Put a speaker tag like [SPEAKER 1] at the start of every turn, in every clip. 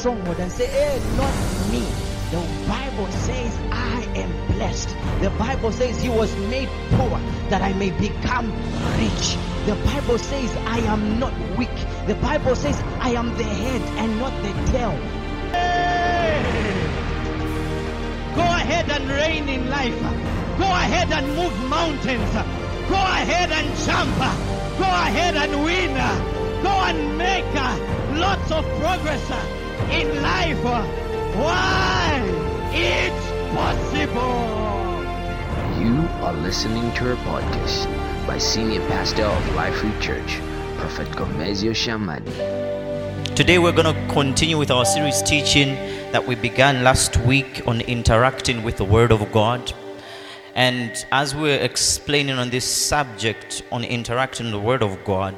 [SPEAKER 1] stronghold and say, Hey, not me. The Bible says, I am blessed. The Bible says, He was made poor that I may become rich. The Bible says, I am not weak. The Bible says, I am the head and not the tail. Go ahead and reign in life. Go ahead and move mountains. Go ahead and jump. Go ahead and win. Go and make lots of progress in life. Why? It's possible.
[SPEAKER 2] You are listening to a podcast by Senior Pastor of Life Reach Church, Prophet Gomezyo Shamane.
[SPEAKER 3] Today we're going to continue with our series teaching that we began last week on interacting with the Word of God. And as we're explaining on this subject on interacting with the Word of God,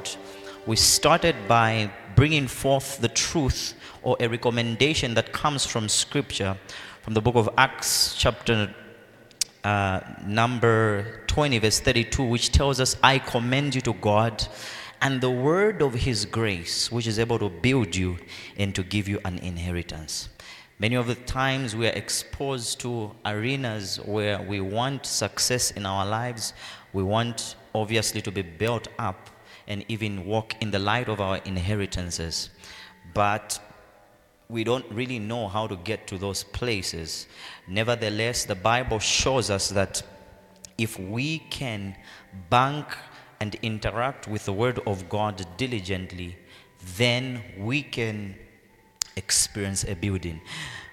[SPEAKER 3] we started by bringing forth the truth or a recommendation that comes from Scripture, from the book of Acts, chapter uh, number 20, verse 32, which tells us, I commend you to God and the word of his grace, which is able to build you and to give you an inheritance. Many of the times we are exposed to arenas where we want success in our lives. We want, obviously, to be built up and even walk in the light of our inheritances. But we don't really know how to get to those places. Nevertheless, the Bible shows us that if we can bank and interact with the Word of God diligently, then we can experience a building.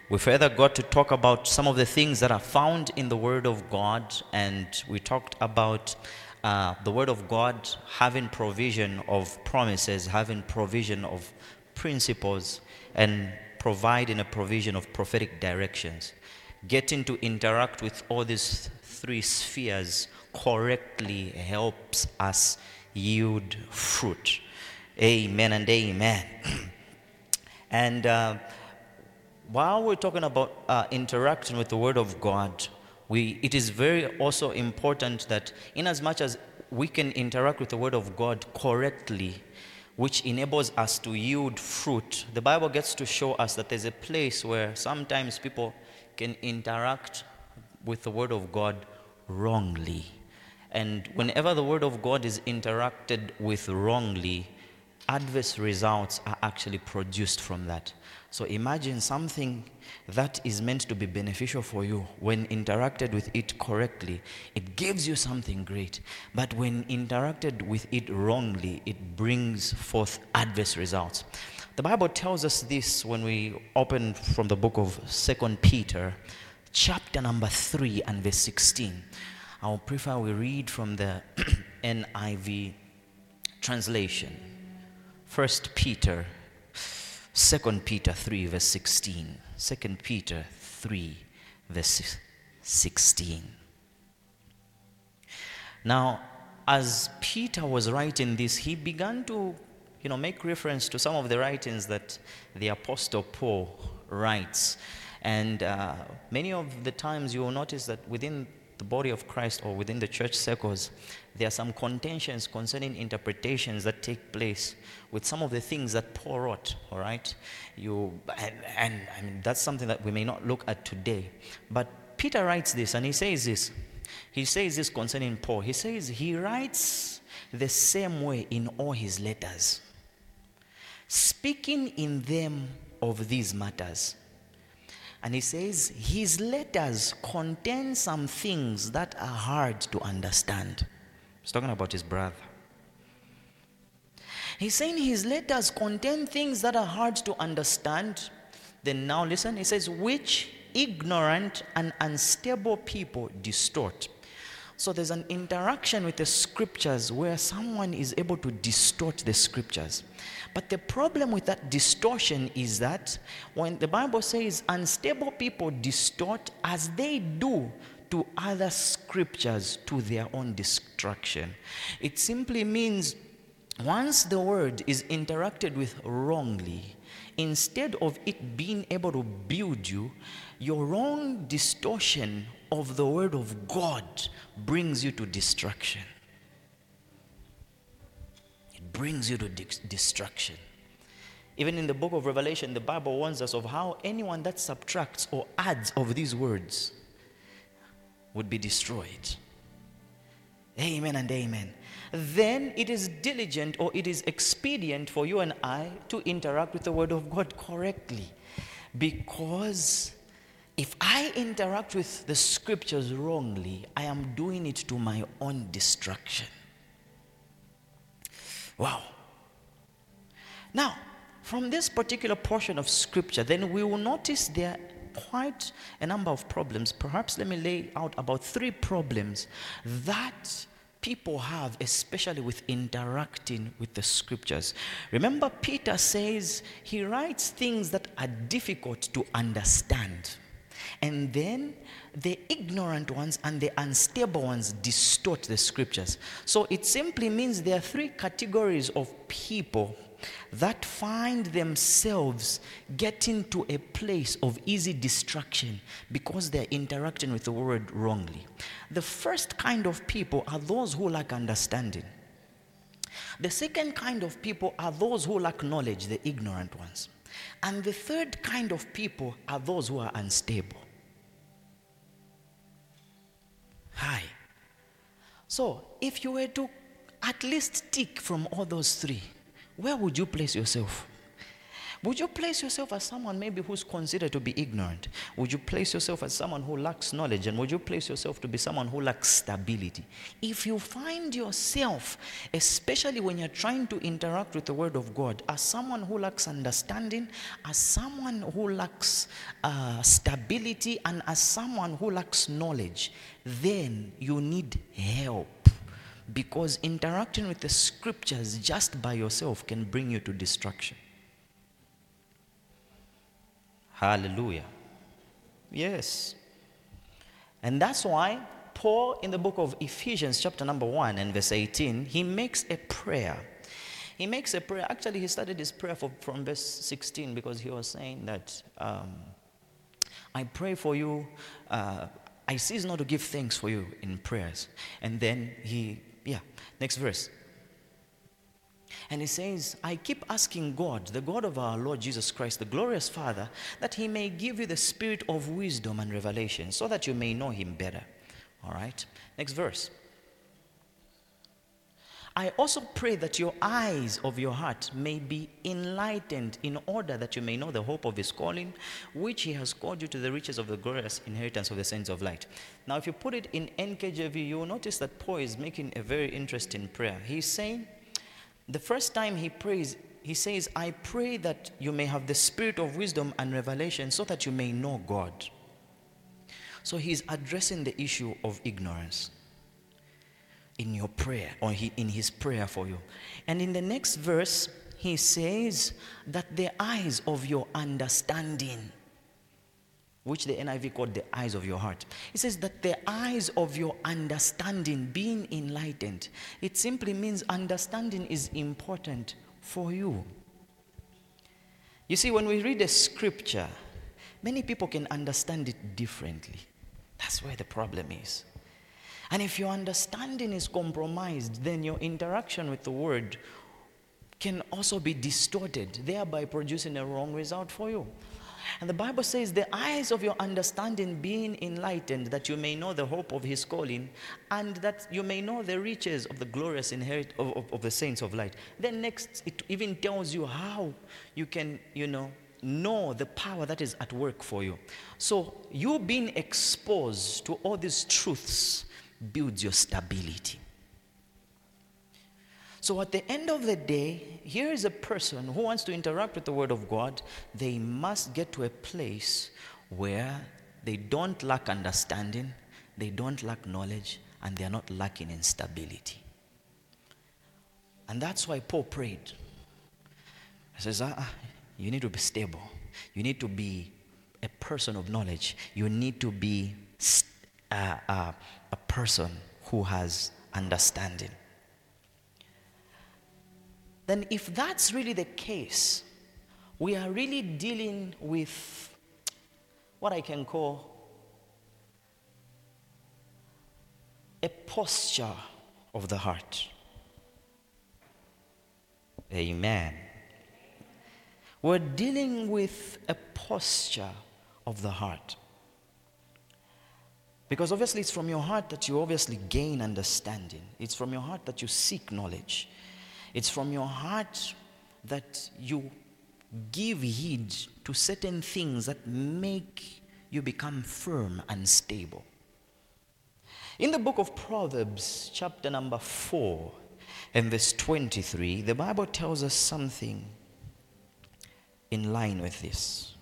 [SPEAKER 3] We further got to talk about some of the things that are found in the Word of God, and we talked about uh, the Word of God having provision of promises, having provision of principles, and providing a provision of prophetic directions. Getting to interact with all these three spheres correctly helps us yield fruit. Amen and amen. and uh, while we're talking about uh, interacting with the Word of God, we, it is very also important that, in as much as we can interact with the Word of God correctly, which enables us to yield fruit, the Bible gets to show us that there's a place where sometimes people can interact with the Word of God wrongly. And whenever the Word of God is interacted with wrongly, adverse results are actually produced from that. So imagine something that is meant to be beneficial for you. When interacted with it correctly, it gives you something great. But when interacted with it wrongly, it brings forth adverse results. The Bible tells us this when we open from the book of Second Peter, chapter number 3 and verse 16. I'll prefer we read from the NIV translation. First Peter, Second Peter 3, verse 16. Second Peter 3, verse 16. Now, as Peter was writing this, he began to, you know, make reference to some of the writings that the Apostle Paul writes. And uh, many of the times you will notice that within the body of Christ or within the church circles, there are some contentions concerning interpretations that take place with some of the things that Paul wrote, all right? You, and, and I mean, that's something that we may not look at today. But Peter writes this, and he says this. He says this concerning Paul. He says he writes the same way in all his letters, speaking in them of these matters and he says his letters contain some things that are hard to understand. He's talking about his brother. He's saying his letters contain things that are hard to understand. Then now listen, he says, which ignorant and unstable people distort. So there's an interaction with the scriptures where someone is able to distort the scriptures. But the problem with that distortion is that when the Bible says unstable people distort as they do to other scriptures to their own destruction, it simply means once the word is interacted with wrongly, instead of it being able to build you, your wrong distortion of the word of God brings you to destruction It brings you to destruction. Even in the book of Revelation, the Bible warns us of how anyone that subtracts or adds of these words would be destroyed. Amen and amen. Then it is diligent or it is expedient for you and I to interact with the Word of God correctly. Because if I interact with the scriptures wrongly, I am doing it to my own destruction. Wow. Now, from this particular portion of scripture, then we will notice there quite a number of problems. Perhaps let me lay out about three problems that people have, especially with interacting with the scriptures. Remember, Peter says he writes things that are difficult to understand. And then the ignorant ones and the unstable ones distort the scriptures. So it simply means there are three categories of people that find themselves getting to a place of easy distraction because they're interacting with the word wrongly. The first kind of people are those who lack understanding. The second kind of people are those who lack knowledge, the ignorant ones. And the third kind of people are those who are unstable. Hi. So, if you were to at least tick from all those three, where would you place yourself? Would you place yourself as someone maybe who's considered to be ignorant? Would you place yourself as someone who lacks knowledge? And would you place yourself to be someone who lacks stability? If you find yourself, especially when you're trying to interact with the Word of God, as someone who lacks understanding, as someone who lacks uh, stability, and as someone who lacks knowledge, then you need help because interacting with the scriptures just by yourself can bring you to destruction. Hallelujah. Yes. And that's why Paul, in the book of Ephesians, chapter number 1 and verse 18, he makes a prayer. He makes a prayer. Actually, he started his prayer for, from verse 16 because he was saying that um, I pray for you. Uh, I cease not to give thanks for you in prayers. And then he yeah, next verse. And he says, I keep asking God, the God of our Lord Jesus Christ, the glorious Father, that he may give you the spirit of wisdom and revelation so that you may know him better. All right, next verse. I also pray that your eyes of your heart may be enlightened in order that you may know the hope of his calling, which he has called you to the riches of the glorious inheritance of the saints of light. Now, if you put it in NKJV, you will notice that Paul is making a very interesting prayer. He's saying, the first time he prays, he says, I pray that you may have the spirit of wisdom and revelation so that you may know God. So he's addressing the issue of ignorance in your prayer or in his prayer for you. And in the next verse, he says that the eyes of your understanding, which the NIV called the eyes of your heart, he says that the eyes of your understanding being enlightened, it simply means understanding is important for you. You see, when we read a scripture, many people can understand it differently. That's where the problem is. And if your understanding is compromised, then your interaction with the word can also be distorted, thereby producing a wrong result for you. And the Bible says, the eyes of your understanding being enlightened, that you may know the hope of his calling, and that you may know the riches of the glorious inherit of, of, of the saints of light. Then next, it even tells you how you can, you know, know the power that is at work for you. So you being exposed to all these truths builds your stability. So at the end of the day, here is a person who wants to interact with the Word of God. They must get to a place where they don't lack understanding, they don't lack knowledge, and they are not lacking in stability. And that's why Paul prayed. He says, ah, ah, You need to be stable. You need to be a person of knowledge. You need to be uh, uh, a person who has understanding. Then, if that's really the case, we are really dealing with what I can call a posture of the heart. Amen. We're dealing with a posture of the heart. Because obviously, it's from your heart that you obviously gain understanding. It's from your heart that you seek knowledge. It's from your heart that you give heed to certain things that make you become firm and stable. In the book of Proverbs, chapter number 4, and verse 23, the Bible tells us something in line with this.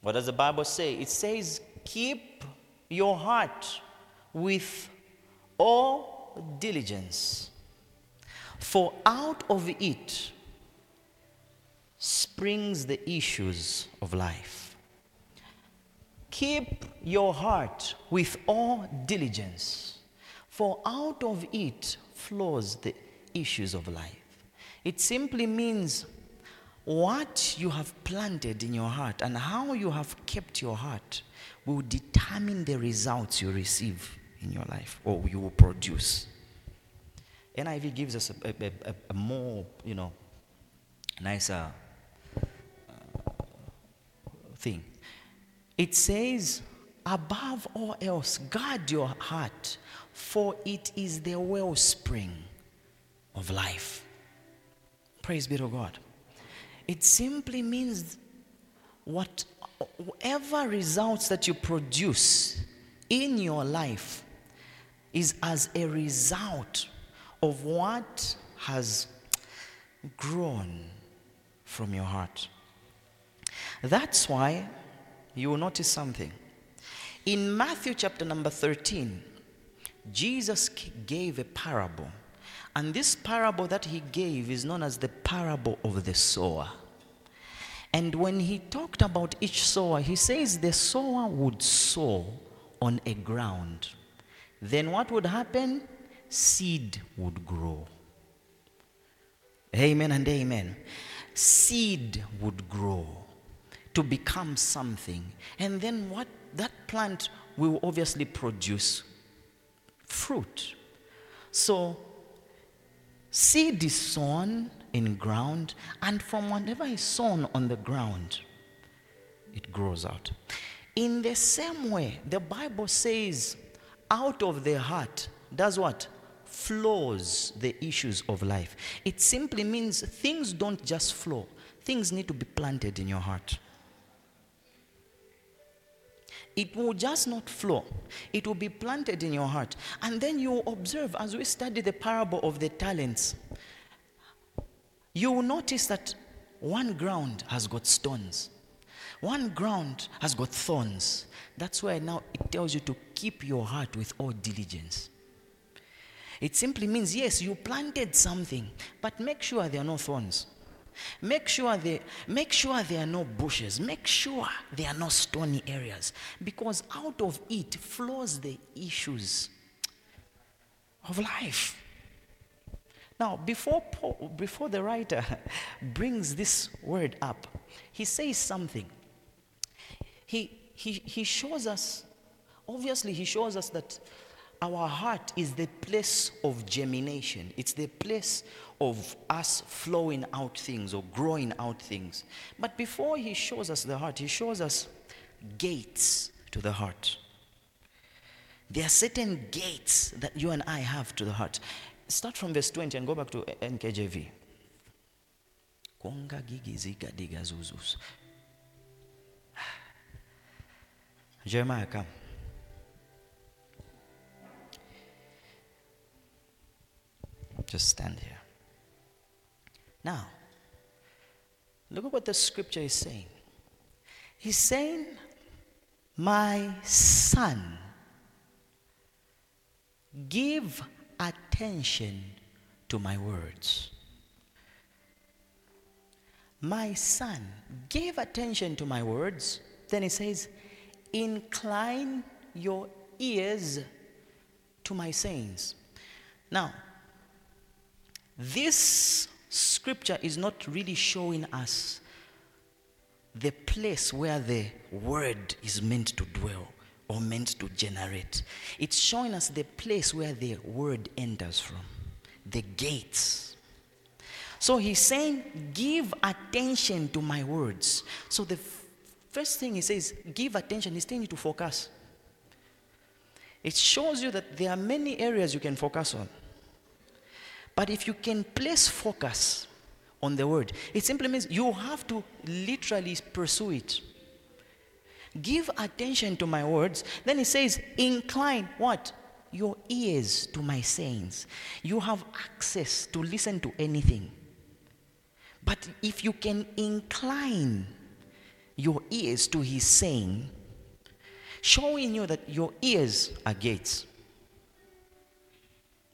[SPEAKER 3] What does the Bible say? It says, Keep your heart with all diligence, for out of it springs the issues of life. Keep your heart with all diligence, for out of it flows the issues of life. It simply means what you have planted in your heart and how you have kept your heart will determine the results you receive in your life or you will produce. NIV gives us a, a, a, a more, you know, nicer uh, thing. It says, above all else, guard your heart, for it is the wellspring of life. Praise be to God. It simply means whatever results that you produce in your life is as a result of what has grown from your heart. That's why you will notice something. In Matthew chapter number 13, Jesus gave a parable. And this parable that he gave is known as the parable of the sower. And when he talked about each sower, he says the sower would sow on a ground. Then what would happen? Seed would grow. Amen and amen. Seed would grow to become something. And then what that plant will obviously produce fruit. So seed is sown in ground, and from whatever is sown on the ground, it grows out. In the same way, the Bible says, out of the heart does what? Flows the issues of life. It simply means things don't just flow, things need to be planted in your heart. It will just not flow. It will be planted in your heart. And then you observe as we study the parable of the talents, you will notice that one ground has got stones, one ground has got thorns. That's why now it tells you to keep your heart with all diligence. It simply means, yes, you planted something, but make sure there are no thorns. Make sure, they, make sure there are no bushes. Make sure there are no stony areas. Because out of it flows the issues of life. Now, before, Paul, before the writer brings this word up, he says something. He, he, he shows us, obviously, he shows us that our heart is the place of germination, it's the place of us flowing out things or growing out things. But before he shows us the heart, he shows us gates to the heart. There are certain gates that you and I have to the heart. Start from verse 20 and go back to NKJV. Jeremiah, come. Just stand here. Now, look at what the scripture is saying. He's saying, My son, give attention to my words. My son, give attention to my words. Then he says, Incline your ears to my sayings. Now, this scripture is not really showing us the place where the word is meant to dwell or meant to generate. It's showing us the place where the word enters from. the gates. So he's saying, Give attention to my words. So the f- first thing he says, Give attention, he's telling you to focus. It shows you that there are many areas you can focus on. But if you can place focus on the word, it simply means you have to literally pursue it. Give attention to my words. Then he says, incline what? Your ears to my sayings. You have access to listen to anything. But if you can incline your ears to his saying, showing you that your ears are gates.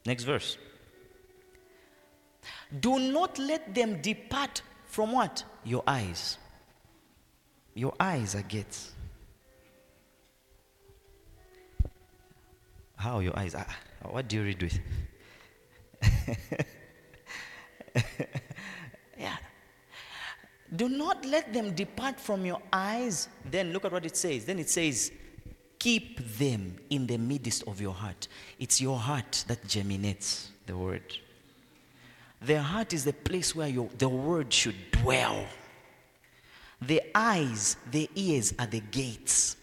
[SPEAKER 3] Next verse. Do not let them depart from what? Your eyes. Your eyes are gates. How your eyes? are? what do you read with? yeah. Do not let them depart from your eyes. Then look at what it says. Then it says, keep them in the midst of your heart. It's your heart that germinates the word. The heart is the place where your, the word should dwell. The eyes, the ears are the gates.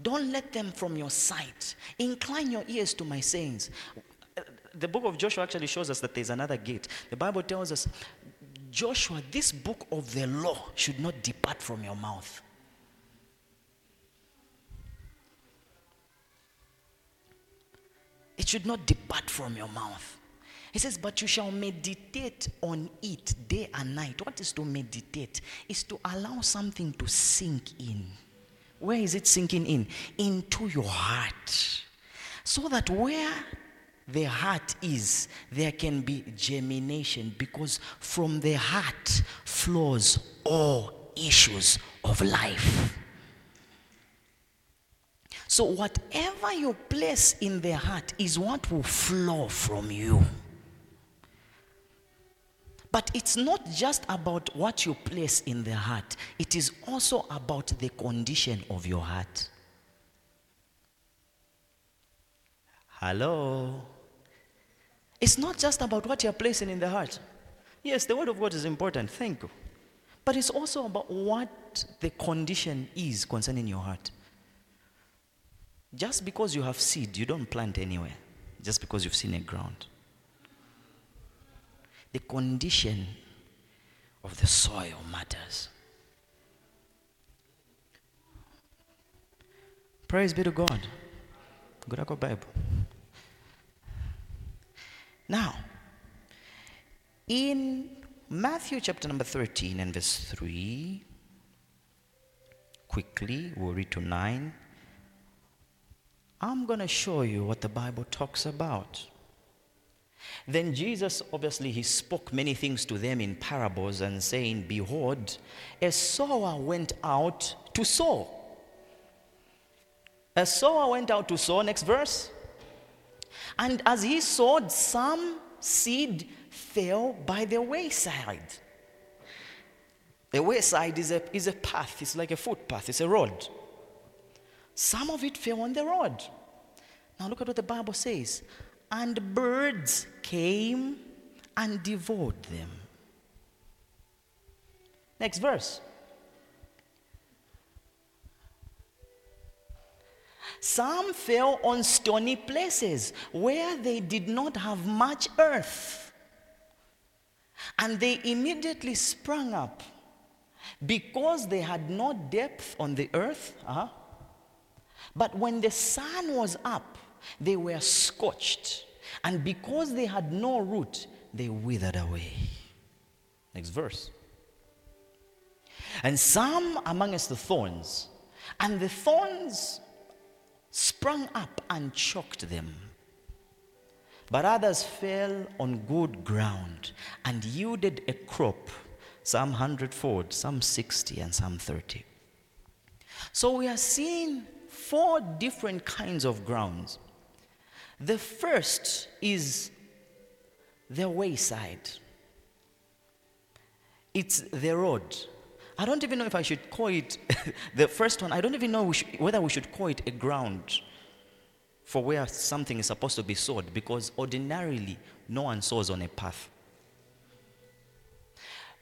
[SPEAKER 3] Don't let them from your sight. Incline your ears to my sayings. The book of Joshua actually shows us that there's another gate. The Bible tells us, Joshua, this book of the law should not depart from your mouth. It should not depart from your mouth. He says, But you shall meditate on it day and night. What is to meditate? Is to allow something to sink in. Where is it sinking in? Into your heart. So that where the heart is, there can be germination because from the heart flows all issues of life. So, whatever you place in the heart is what will flow from you. But it's not just about what you place in the heart, it is also about the condition of your heart. Hello? It's not just about what you're placing in the heart. Yes, the word of God is important, thank you. But it's also about what the condition is concerning your heart. Just because you have seed, you don't plant anywhere. Just because you've seen a ground the condition of the soil matters. Praise be to God. Good Bible. Now, in Matthew chapter number 13 and verse 3, quickly, we'll read to 9. I'm going to show you what the Bible talks about. Then Jesus, obviously, he spoke many things to them in parables and saying, Behold, a sower went out to sow. A sower went out to sow, next verse. And as he sowed, some seed fell by the wayside. The wayside is a, is a path, it's like a footpath, it's a road. Some of it fell on the road. Now look at what the Bible says and birds came and devoured them. Next verse. Some fell on stony places where they did not have much earth. And they immediately sprang up because they had no depth on the earth. Uh-huh. But when the sun was up, they were scorched. And because they had no root, they withered away. Next verse. And some amongst the thorns, and the thorns sprung up and choked them. But others fell on good ground and yielded a crop, some hundredfold, some sixty, and some thirty. So we are seeing four different kinds of grounds. The first is the wayside, it's the road. I don't even know if I should call it the first one. I don't even know we should, whether we should call it a ground for where something is supposed to be sowed because ordinarily no one sows on a path.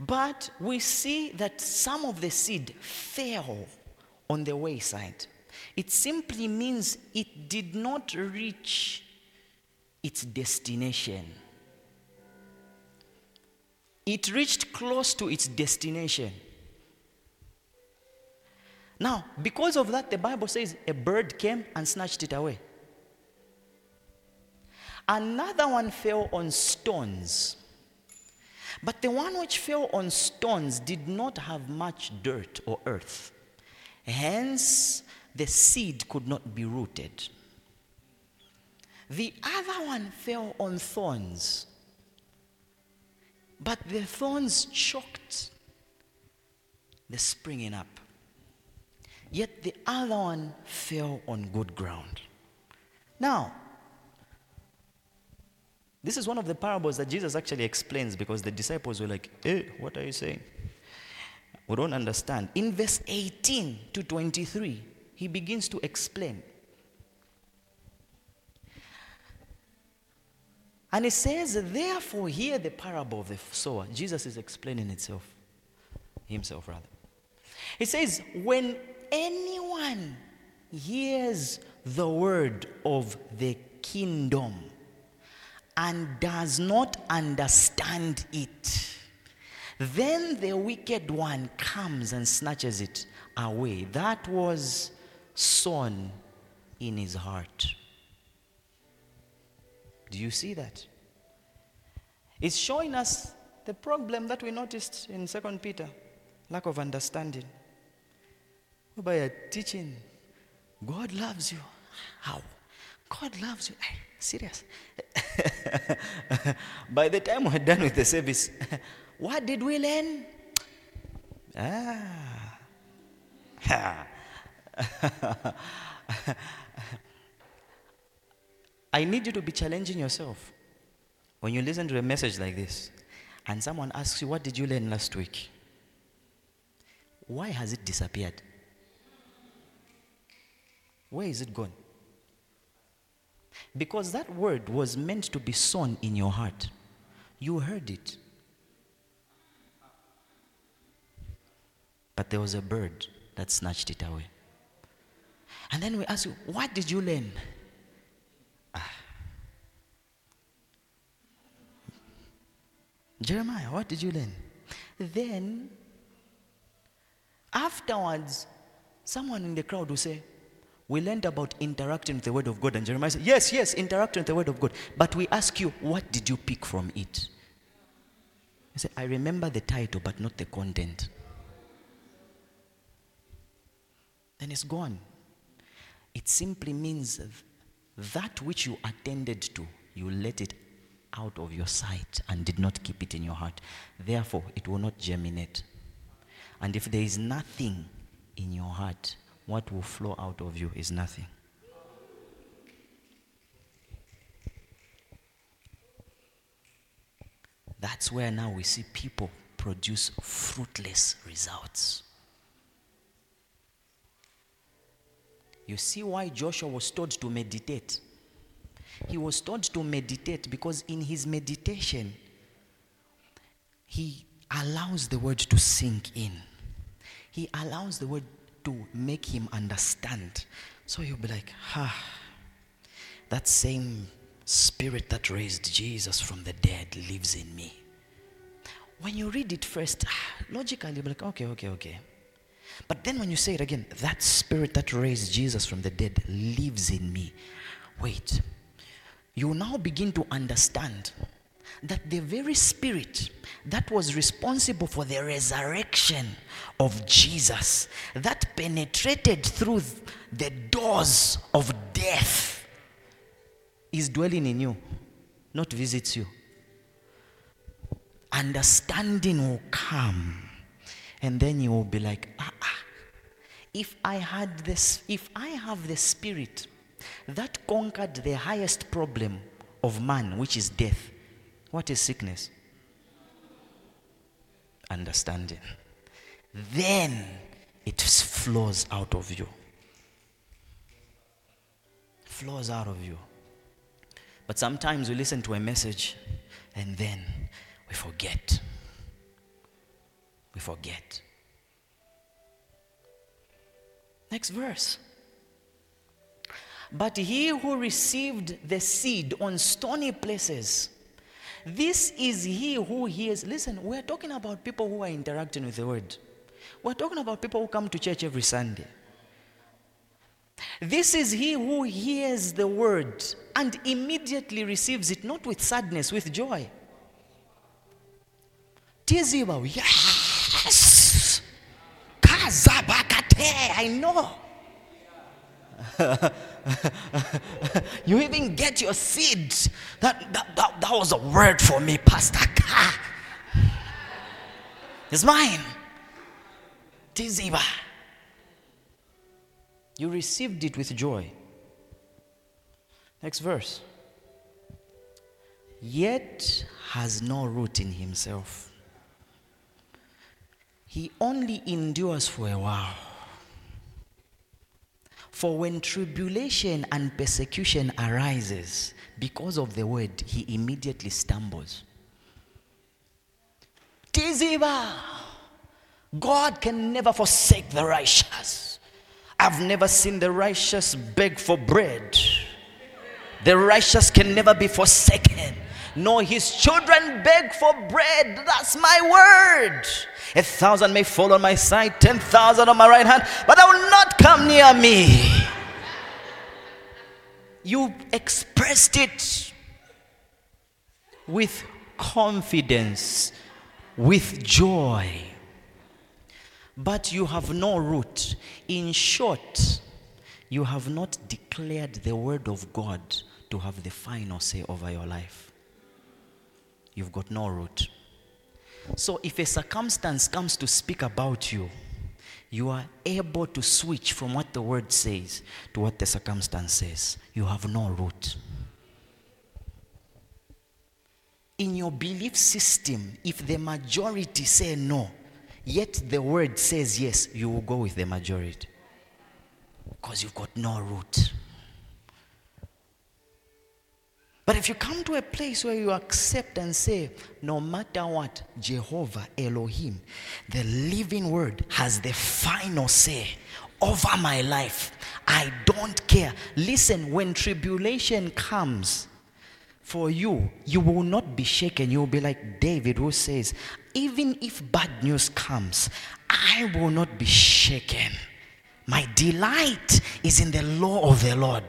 [SPEAKER 3] But we see that some of the seed fell on the wayside. It simply means it did not reach its destination. It reached close to its destination. Now, because of that, the Bible says a bird came and snatched it away. Another one fell on stones. But the one which fell on stones did not have much dirt or earth. Hence, the seed could not be rooted. The other one fell on thorns. But the thorns choked the springing up. Yet the other one fell on good ground. Now, this is one of the parables that Jesus actually explains because the disciples were like, Hey, what are you saying? We don't understand. In verse 18 to 23, he begins to explain. And he says, Therefore, hear the parable of the sower. Jesus is explaining itself, himself rather. He says, When anyone hears the word of the kingdom, and does not understand it, then the wicked one comes and snatches it away. That was sown in his heart. Do you see that? It's showing us the problem that we noticed in Second Peter lack of understanding. By a teaching, God loves you. How? God loves you. Serious. By the time we're done with the service, what did we learn? Ah. I need you to be challenging yourself. When you listen to a message like this, and someone asks you, What did you learn last week? Why has it disappeared? Where is it gone? Because that word was meant to be sown in your heart. You heard it. But there was a bird that snatched it away. And then we ask you, what did you learn? Jeremiah, what did you learn? Then, afterwards, someone in the crowd will say, we learned about interacting with the Word of God. And Jeremiah said, Yes, yes, interacting with the Word of God. But we ask you, what did you pick from it? He said, I remember the title, but not the content. Then it's gone. It simply means that which you attended to, you let it out of your sight and did not keep it in your heart. Therefore, it will not germinate. And if there is nothing in your heart, what will flow out of you is nothing. That's where now we see people produce fruitless results. You see why Joshua was told to meditate. He was taught to meditate because in his meditation, he allows the word to sink in. He allows the word to make him understand. So he'll be like, ah, that same spirit that raised Jesus from the dead lives in me. When you read it first, ah, logically, you'll be like, okay, okay, okay. But then when you say it again, that spirit that raised Jesus from the dead lives in me. Wait, you now begin to understand that the very spirit that was responsible for the resurrection of Jesus, that penetrated through the doors of death, is dwelling in you, not visits you. Understanding will come, and then you will be like, ah, ah. If I had this, if I have the spirit that conquered the highest problem of man, which is death, what is sickness? Understanding. Then it flows out of you. flows out of you. But sometimes we listen to a message and then we forget. We forget. Next verse. But he who received the seed on stony places, this is he who hears. Listen, we're talking about people who are interacting with the word. We're talking about people who come to church every Sunday. This is he who hears the word and immediately receives it, not with sadness, with joy. Tiziba, yes! Kazabakate, I know. you even get your seed. That, that, that, that was a word for me, Pastor. It's mine. Tiziba. You received it with joy. Next verse. Yet has no root in himself. He only endures for a while. For when tribulation and persecution arises because of the word, he immediately stumbles. Tiziba! God can never forsake the righteous. I've never seen the righteous beg for bread. The righteous can never be forsaken, nor his children beg for bread. That's my word. A thousand may fall on my side, ten thousand on my right hand, but they will not come near me. You expressed it with confidence, with joy, but you have no root. In short, you have not declared the word of God to have the final say over your life. You've got no root. So if a circumstance comes to speak about you, you are able to switch from what the word says to what the circumstance says. You have no root. In your belief system, if the majority say no, yet the word says yes, you will go with the majority. Because you've got no root. But if you come to a place where you accept and say, no matter what, Jehovah Elohim, the living word, has the final say over my life, I don't care. Listen, when tribulation comes for you, you will not be shaken. You will be like David, who says, even if bad news comes, I will not be shaken. My delight is in the law of the Lord.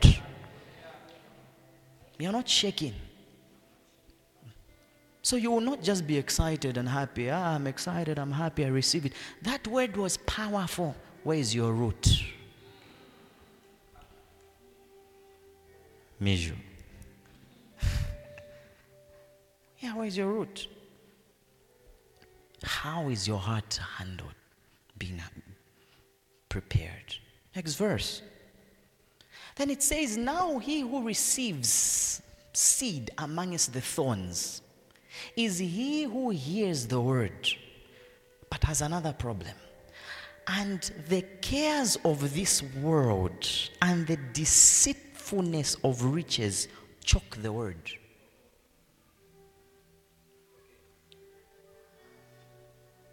[SPEAKER 3] You're not shaking. So you will not just be excited and happy. Ah, I'm excited, I'm happy, I receive it. That word was powerful. Where is your root? Measure. yeah, where is your root? How is your heart handled? Being prepared. Next verse. Then it says, Now he who receives seed amongst the thorns is he who hears the word, but has another problem. And the cares of this world and the deceitfulness of riches choke the word.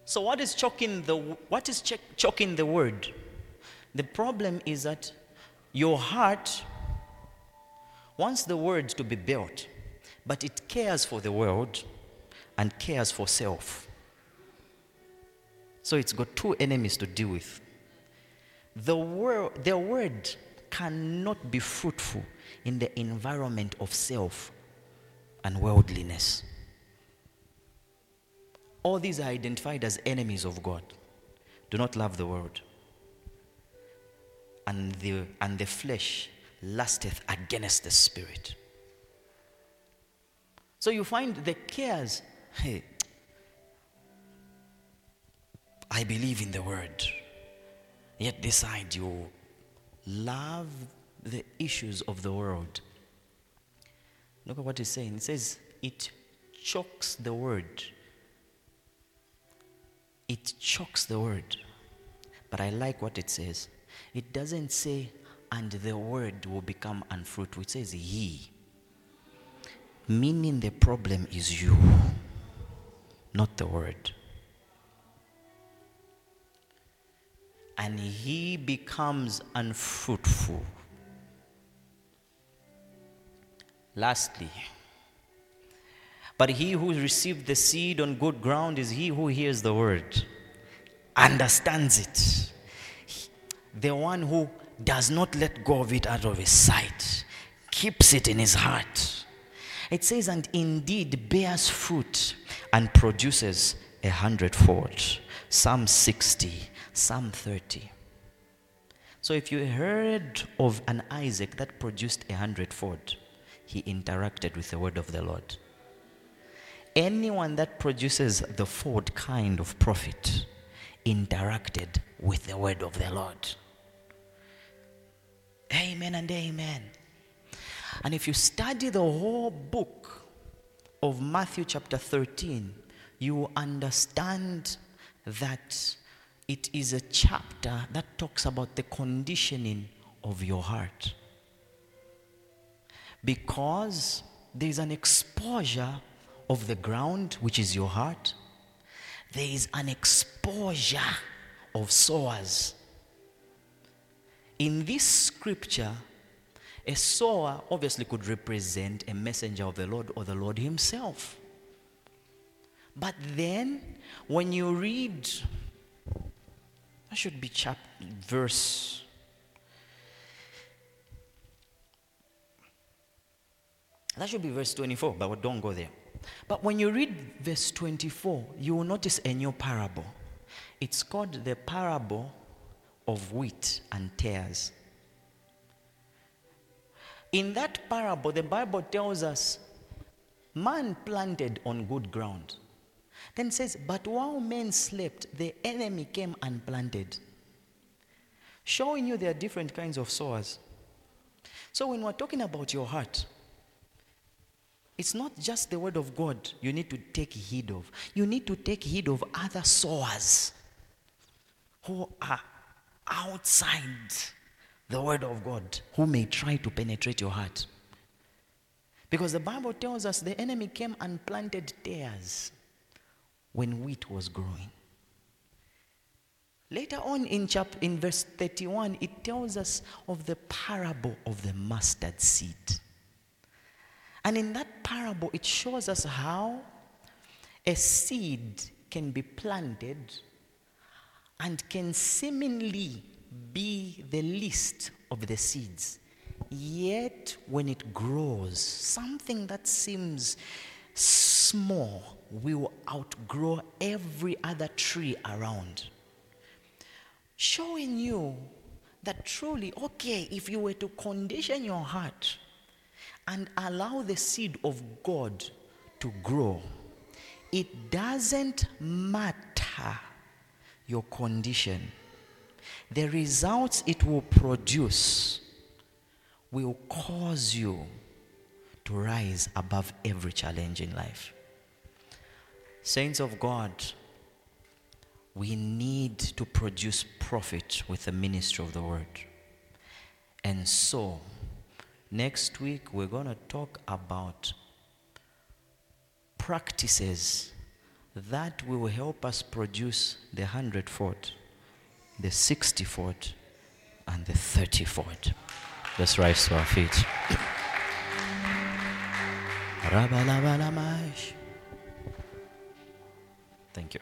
[SPEAKER 3] So what is choking the what is ch- choking the word? The problem is that your heart wants the word to be built, but it cares for the world and cares for self. So it's got two enemies to deal with. The word, the word cannot be fruitful in the environment of self and worldliness. All these are identified as enemies of God. Do not love the world and the, and the flesh lusteth against the spirit. So you find the cares, hey, I believe in the word, yet decide you love the issues of the world. Look at what he's saying. It says, it chokes the word. It chokes the word. But I like what it says. It doesn't say and the word will become unfruitful. It says he. Meaning the problem is you, not the word. And he becomes unfruitful. Lastly, but he who received the seed on good ground is he who hears the word, understands it. The one who does not let go of it out of his sight, keeps it in his heart. It says, and indeed bears fruit and produces a hundredfold. Psalm 60, Psalm 30. So if you heard of an Isaac that produced a hundredfold, he interacted with the word of the Lord. Anyone that produces the fourth kind of profit interacted with the word of the Lord. Amen and amen. And if you study the whole book of Matthew chapter 13, you understand that it is a chapter that talks about the conditioning of your heart. Because there is an exposure of the ground, which is your heart, there is an exposure of sowers. In this scripture, a sower obviously could represent a messenger of the Lord or the Lord Himself. But then, when you read, that should be chapter, verse. That should be verse 24, but don't go there. But when you read verse 24, you will notice a new parable. It's called the parable of wheat and tares. In that parable, the Bible tells us man planted on good ground. Then says, But while men slept, the enemy came and planted. Showing you there are different kinds of sowers. So when we're talking about your heart, it's not just the word of God you need to take heed of. You need to take heed of other sowers who are outside the word of God who may try to penetrate your heart. Because the Bible tells us the enemy came and planted tares when wheat was growing. Later on in chapter in verse 31 it tells us of the parable of the mustard seed. And in that parable it shows us how a seed can be planted and can seemingly be the least of the seeds. Yet, when it grows, something that seems small will outgrow every other tree around. Showing you that truly, okay, if you were to condition your heart and allow the seed of God to grow, it doesn't matter your condition. The results it will produce will cause you to rise above every challenge in life. Saints of God, we need to produce profit with the ministry of the word. And so, next week we're going to talk about practices that will help us produce the hundredfold, the sixtyfold, and the thirtyfold. Let's rise to our feet. Thank you.